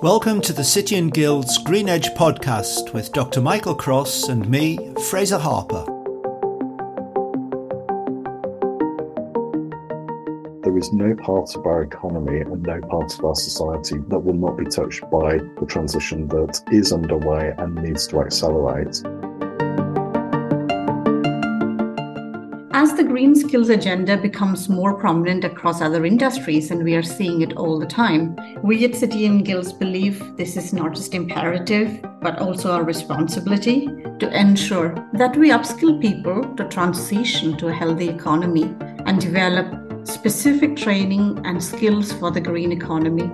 Welcome to the City and Guilds Green Edge podcast with Dr. Michael Cross and me, Fraser Harper. There is no part of our economy and no part of our society that will not be touched by the transition that is underway and needs to accelerate. As the green skills agenda becomes more prominent across other industries, and we are seeing it all the time, we at City and Guilds believe this is not just imperative, but also our responsibility to ensure that we upskill people to transition to a healthy economy and develop specific training and skills for the green economy.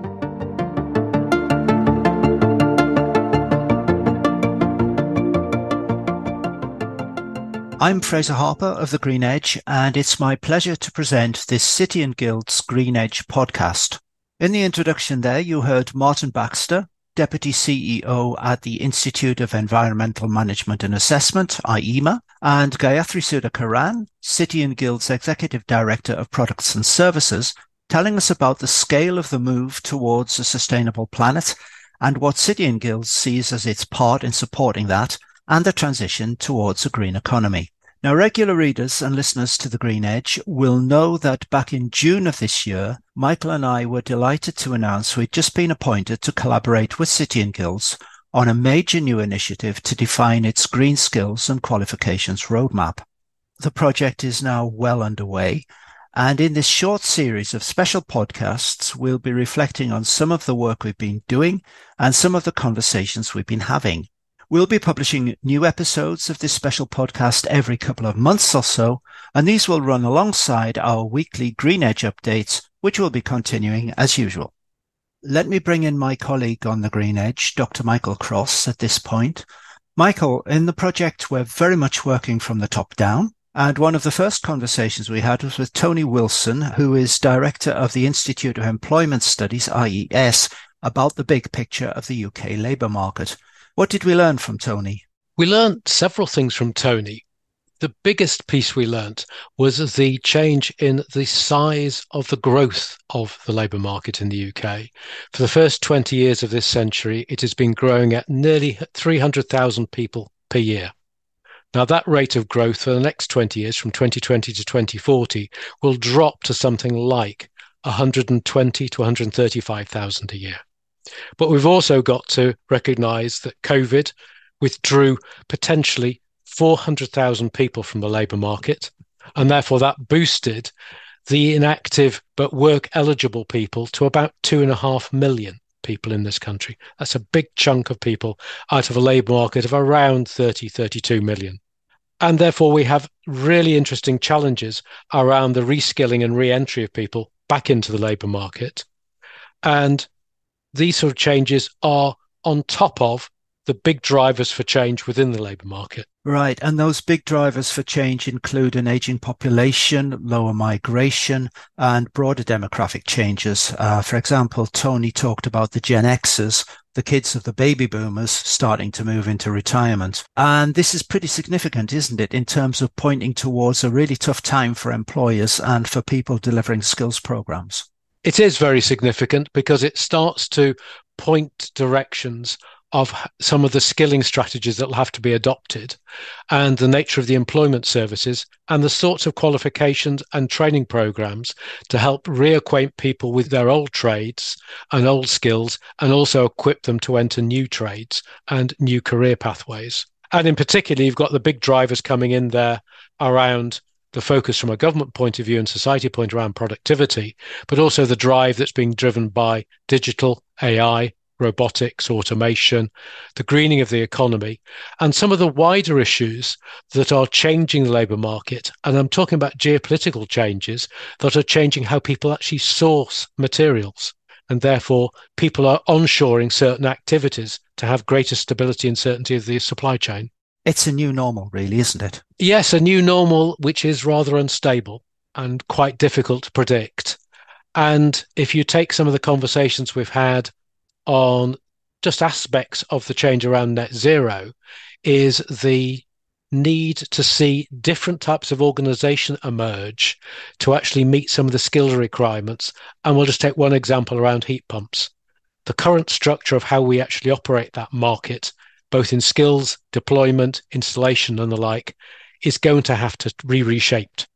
I'm Fraser Harper of The Green Edge, and it's my pleasure to present this City and Guilds Green Edge podcast. In the introduction there, you heard Martin Baxter, Deputy CEO at the Institute of Environmental Management and Assessment, IEMA, and Gayathri Sudhakaran, City and Guilds Executive Director of Products and Services, telling us about the scale of the move towards a sustainable planet and what City and Guilds sees as its part in supporting that and the transition towards a green economy. Now, regular readers and listeners to The Green Edge will know that back in June of this year, Michael and I were delighted to announce we'd just been appointed to collaborate with City and Guilds on a major new initiative to define its green skills and qualifications roadmap. The project is now well underway. And in this short series of special podcasts, we'll be reflecting on some of the work we've been doing and some of the conversations we've been having. We'll be publishing new episodes of this special podcast every couple of months or so, and these will run alongside our weekly Green Edge updates, which will be continuing as usual. Let me bring in my colleague on the Green Edge, Dr. Michael Cross, at this point. Michael, in the project, we're very much working from the top down. And one of the first conversations we had was with Tony Wilson, who is director of the Institute of Employment Studies, IES, about the big picture of the UK labour market. What did we learn from Tony? We learned several things from Tony. The biggest piece we learnt was the change in the size of the growth of the labour market in the UK. For the first 20 years of this century, it has been growing at nearly 300,000 people per year. Now, that rate of growth for the next 20 years, from 2020 to 2040, will drop to something like 120 to 135,000 a year. But we've also got to recognize that COVID withdrew potentially 400,000 people from the labour market. And therefore, that boosted the inactive but work eligible people to about two and a half million people in this country. That's a big chunk of people out of a labour market of around 30, 32 million. And therefore, we have really interesting challenges around the reskilling and re entry of people back into the labour market. And these sort of changes are on top of the big drivers for change within the labour market. Right. And those big drivers for change include an aging population, lower migration, and broader demographic changes. Uh, for example, Tony talked about the Gen Xers, the kids of the baby boomers starting to move into retirement. And this is pretty significant, isn't it, in terms of pointing towards a really tough time for employers and for people delivering skills programs? It is very significant because it starts to point directions of some of the skilling strategies that will have to be adopted and the nature of the employment services and the sorts of qualifications and training programs to help reacquaint people with their old trades and old skills and also equip them to enter new trades and new career pathways. And in particular, you've got the big drivers coming in there around the focus from a government point of view and society point around productivity, but also the drive that's being driven by digital, AI, robotics, automation, the greening of the economy, and some of the wider issues that are changing the labour market. And I'm talking about geopolitical changes that are changing how people actually source materials. And therefore, people are onshoring certain activities to have greater stability and certainty of the supply chain. It's a new normal, really, isn't it? Yes, a new normal, which is rather unstable and quite difficult to predict. And if you take some of the conversations we've had on just aspects of the change around net zero, is the need to see different types of organization emerge to actually meet some of the skills requirements. And we'll just take one example around heat pumps. the current structure of how we actually operate that market, both in skills, deployment, installation, and the like, is going to have to be reshaped.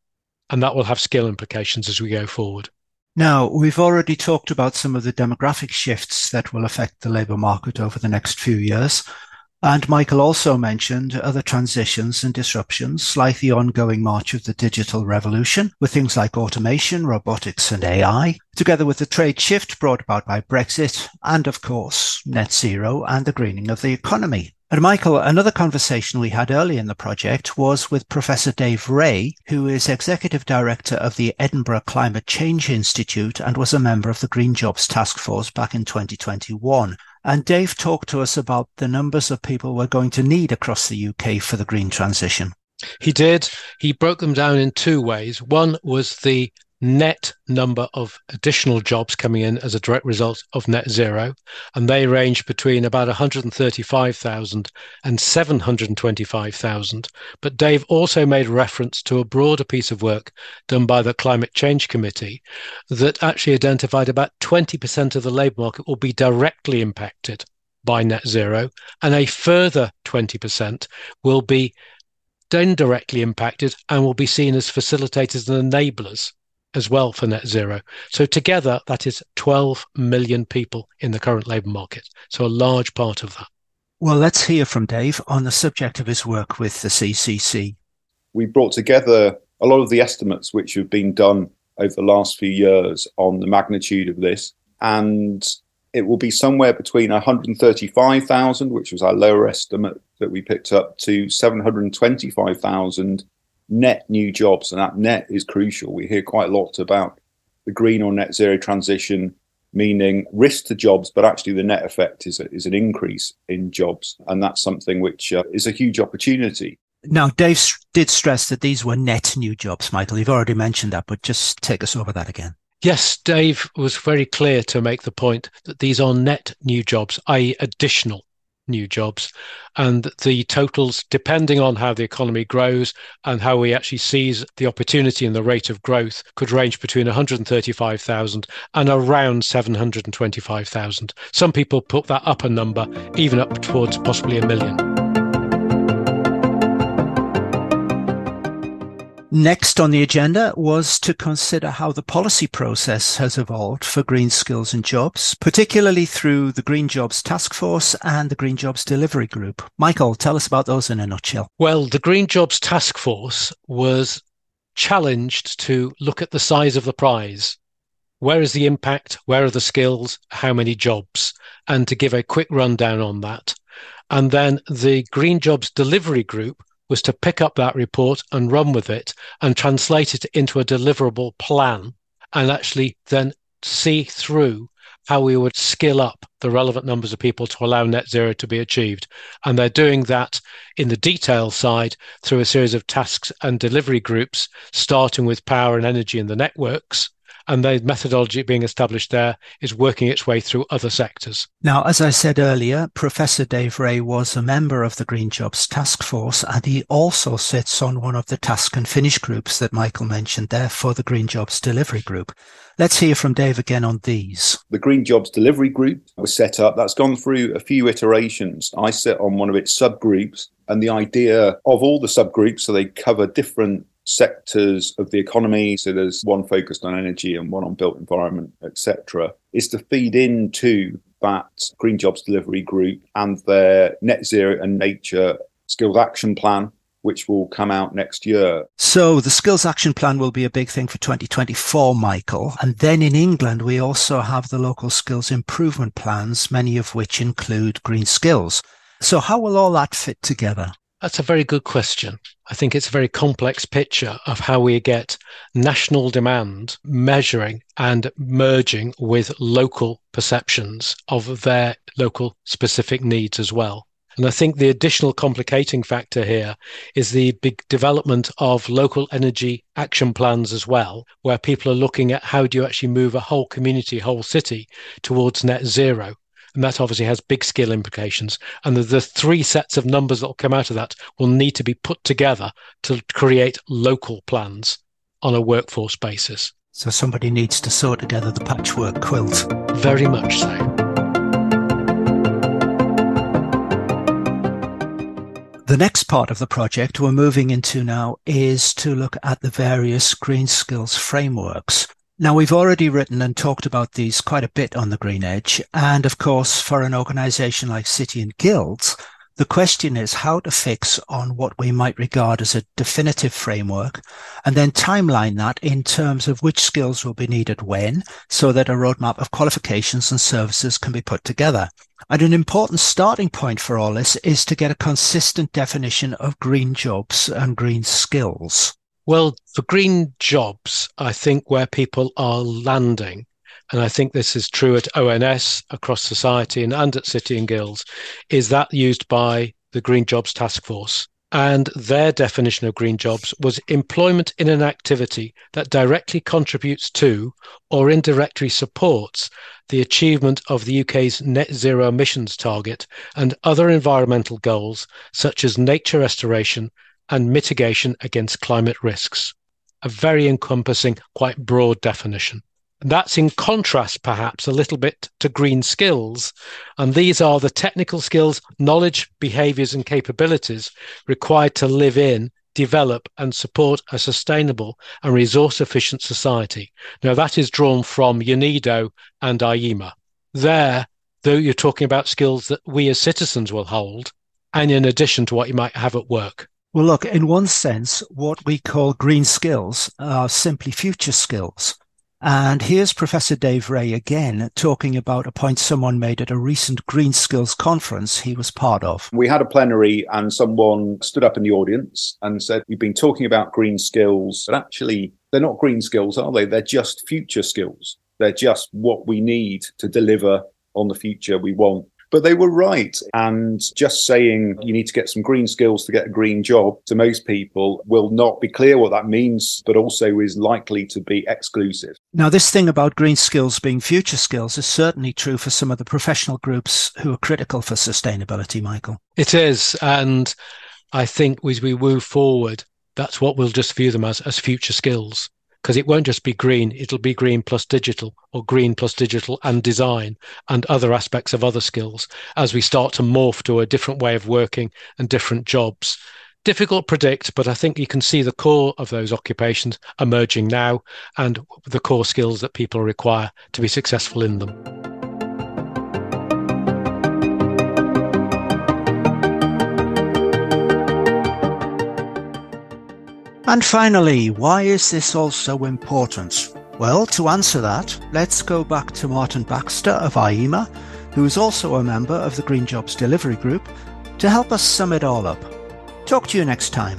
And that will have skill implications as we go forward. Now, we've already talked about some of the demographic shifts that will affect the labour market over the next few years. And Michael also mentioned other transitions and disruptions, like the ongoing march of the digital revolution, with things like automation, robotics, and AI, together with the trade shift brought about by Brexit, and of course, net zero and the greening of the economy. And Michael, another conversation we had early in the project was with Professor Dave Reay, who is Executive Director of the Edinburgh Climate Change Institute and was a member of the Green Jobs Task Force back in 2021. And Dave talked to us about the numbers of people we're going to need across the UK for the green transition. He did. He broke them down in two ways. One was the net number of additional jobs coming in as a direct result of net zero, and they range between about 135,000 and 725,000. But Dave also made reference to a broader piece of work done by the Climate Change Committee that actually identified about 20% of the labour market will be directly impacted by net zero, and a further 20% will be indirectly impacted and will be seen as facilitators and enablers as well for net zero. So together, that is 12 million people in the current labour market. So a large part of that. Well, let's hear from Dave on the subject of his work with the CCC. We brought together a lot of the estimates which have been done over the last few years on the magnitude of this. And it will be somewhere between 135,000, which was our lower estimate that we picked up, to 725,000 net new jobs, and that net is crucial. We hear quite a lot about the green or net zero transition, meaning risk to jobs, but actually the net effect is, a, is an increase in jobs. And that's something which uh, is a huge opportunity. Now, Dave did stress that these were net new jobs, Michael. You've already mentioned that, but just take us over that again. Yes, Dave was very clear to make the point that these are net new jobs, i.e., additional new jobs. And the totals, depending on how the economy grows and how we actually seize the opportunity and the rate of growth, could range between 135,000 and around 725,000. Some people put that upper number even up towards possibly a million. Next on the agenda was to consider how the policy process has evolved for green skills and jobs, particularly through the Green Jobs Task Force and the Green Jobs Delivery Group. Michael, tell us about those in a nutshell. Well, the Green Jobs Task Force was challenged to look at the size of the prize. Where is the impact? Where are the skills? How many jobs? And to give a quick rundown on that. And then the Green Jobs Delivery Group was to pick up that report and run with it and translate it into a deliverable plan and actually then see through how we would skill up the relevant numbers of people to allow net zero to be achieved. And they're doing that in the detail side through a series of tasks and delivery groups, starting with power and energy in the networks, and the methodology being established there is working its way through other sectors. Now, as I said earlier, Professor Dave Reay was a member of the Green Jobs Task Force, and he also sits on one of the task and finish groups that Michael mentioned there for the Green Jobs Delivery Group. Let's hear from Dave again on these. The Green Jobs Delivery Group was set up. That's gone through a few iterations. I sit on one of its subgroups, and the idea of all the subgroups, so they cover different sectors of the economy. So there's one focused on energy and one on built environment, etc. Is to feed into that Green Jobs Delivery Group and their net zero and nature skills action plan which will come out next year. So the skills action plan will be a big thing for 2024, Michael. And then in England, we also have the local skills improvement plans, many of which include green skills. So how will all that fit together? That's a very good question. I think it's a very complex picture of how we get national demand measuring and merging with local perceptions of their local specific needs as well. And I think the additional complicating factor here is the big development of local energy action plans as well, where people are looking at how do you actually move a whole community, whole city towards net zero. And that obviously has big skill implications. And the, the three sets of numbers that will come out of that will need to be put together to create local plans on a workforce basis. So somebody needs to sew together the patchwork quilt. Very much so. The next part of the project we're moving into now is to look at the various green skills frameworks. Now, we've already written and talked about these quite a bit on the Green Edge. And of course, for an organization like City and Guilds, the question is how to fix on what we might regard as a definitive framework and then timeline that in terms of which skills will be needed when so that a roadmap of qualifications and services can be put together. And an important starting point for all this is to get a consistent definition of green jobs and green skills. Well, for green jobs, I think where people are landing and I think this is true at ONS across society and, and at City and Guilds, is that used by the Green Jobs Task Force. And their definition of green jobs was employment in an activity that directly contributes to or indirectly supports the achievement of the UK's net zero emissions target and other environmental goals, such as nature restoration and mitigation against climate risks. A very encompassing, quite broad definition. That's in contrast, perhaps, a little bit to green skills. And these are the technical skills, knowledge, behaviors, and capabilities required to live in, develop, and support a sustainable and resource efficient society. Now, that is drawn from UNIDO and IEMA. There, though, you're talking about skills that we as citizens will hold, and in addition to what you might have at work. Well, look, in one sense, what we call green skills are simply future skills. And here's Professor Dave Reay again talking about a point someone made at a recent Green Skills conference he was part of. We had a plenary and someone stood up in the audience and said, We've been talking about green skills, but actually, they're not green skills, are they? They're just future skills. They're just what we need to deliver on the future we want. But they were right. And just saying you need to get some green skills to get a green job to most people will not be clear what that means, but also is likely to be exclusive. Now, this thing about green skills being future skills is certainly true for some of the professional groups who are critical for sustainability, Michael. It is. And I think as we move forward, that's what we'll just view them as, as future skills because it won't just be green, it'll be green plus digital or green plus digital and design and other aspects of other skills as we start to morph to a different way of working and different jobs. Difficult to predict, but I think you can see the core of those occupations emerging now and the core skills that people require to be successful in them. And finally, why is this all so important? Well, to answer that, let's go back to Martin Baxter of IEMA, who is also a member of the Green Jobs Delivery Group, to help us sum it all up. Talk to you next time.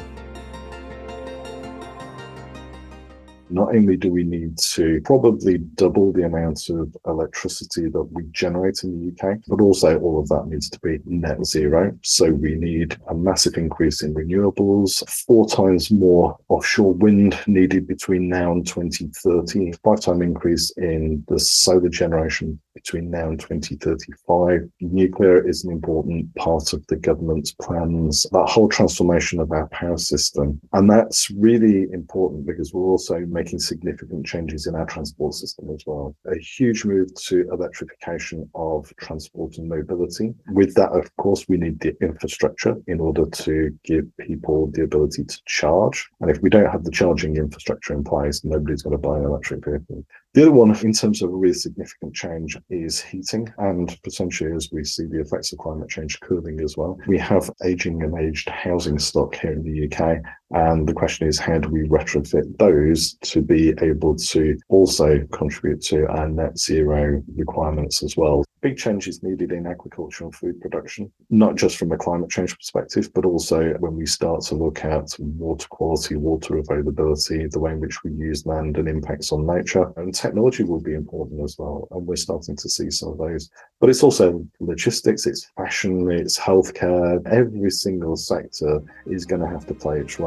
Not only do we need to probably double the amount of electricity that we generate in the UK, but also all of that needs to be net zero. So we need a massive increase in renewables, four times more offshore wind needed between now and 2030, five time increase in the solar generation between now and 2035. Nuclear is an important part of the government's plans, that whole transformation of our power system. And that's really important because we're also making significant changes in our transport system as well. A huge move to electrification of transport and mobility. With that, of course, we need the infrastructure in order to give people the ability to charge. And if we don't have the charging infrastructure in place, nobody's going to buy an electric vehicle. The other one, in terms of a really significant change, is heating, and potentially as we see the effects of climate change cooling as well. We have aging and aged housing stock here in the UK, and the question is how do we retrofit those to be able to also contribute to our net zero requirements as well? big changes needed in agriculture and food production, not just from a climate change perspective, but also when we start to look at water quality, water availability, the way in which we use land and impacts on nature. And technology will be important as well. And we're starting to see some of those. But it's also logistics, it's fashion, it's healthcare. Every single sector is going to have to play its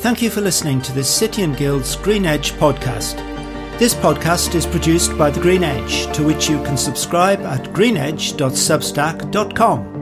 Thank you for listening to this City and Guilds Green Edge podcast. This podcast is produced by The Green Edge, to which you can subscribe at greenedge.substack.com.